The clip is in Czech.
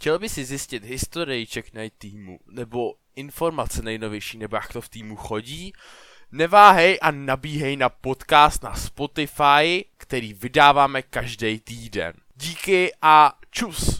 Chtěl by si zjistit historii Check Night týmu, nebo informace nejnovější, nebo jak to v týmu chodí? Neváhej a nabíhej na podcast na Spotify, který vydáváme každý týden. Díky a čus!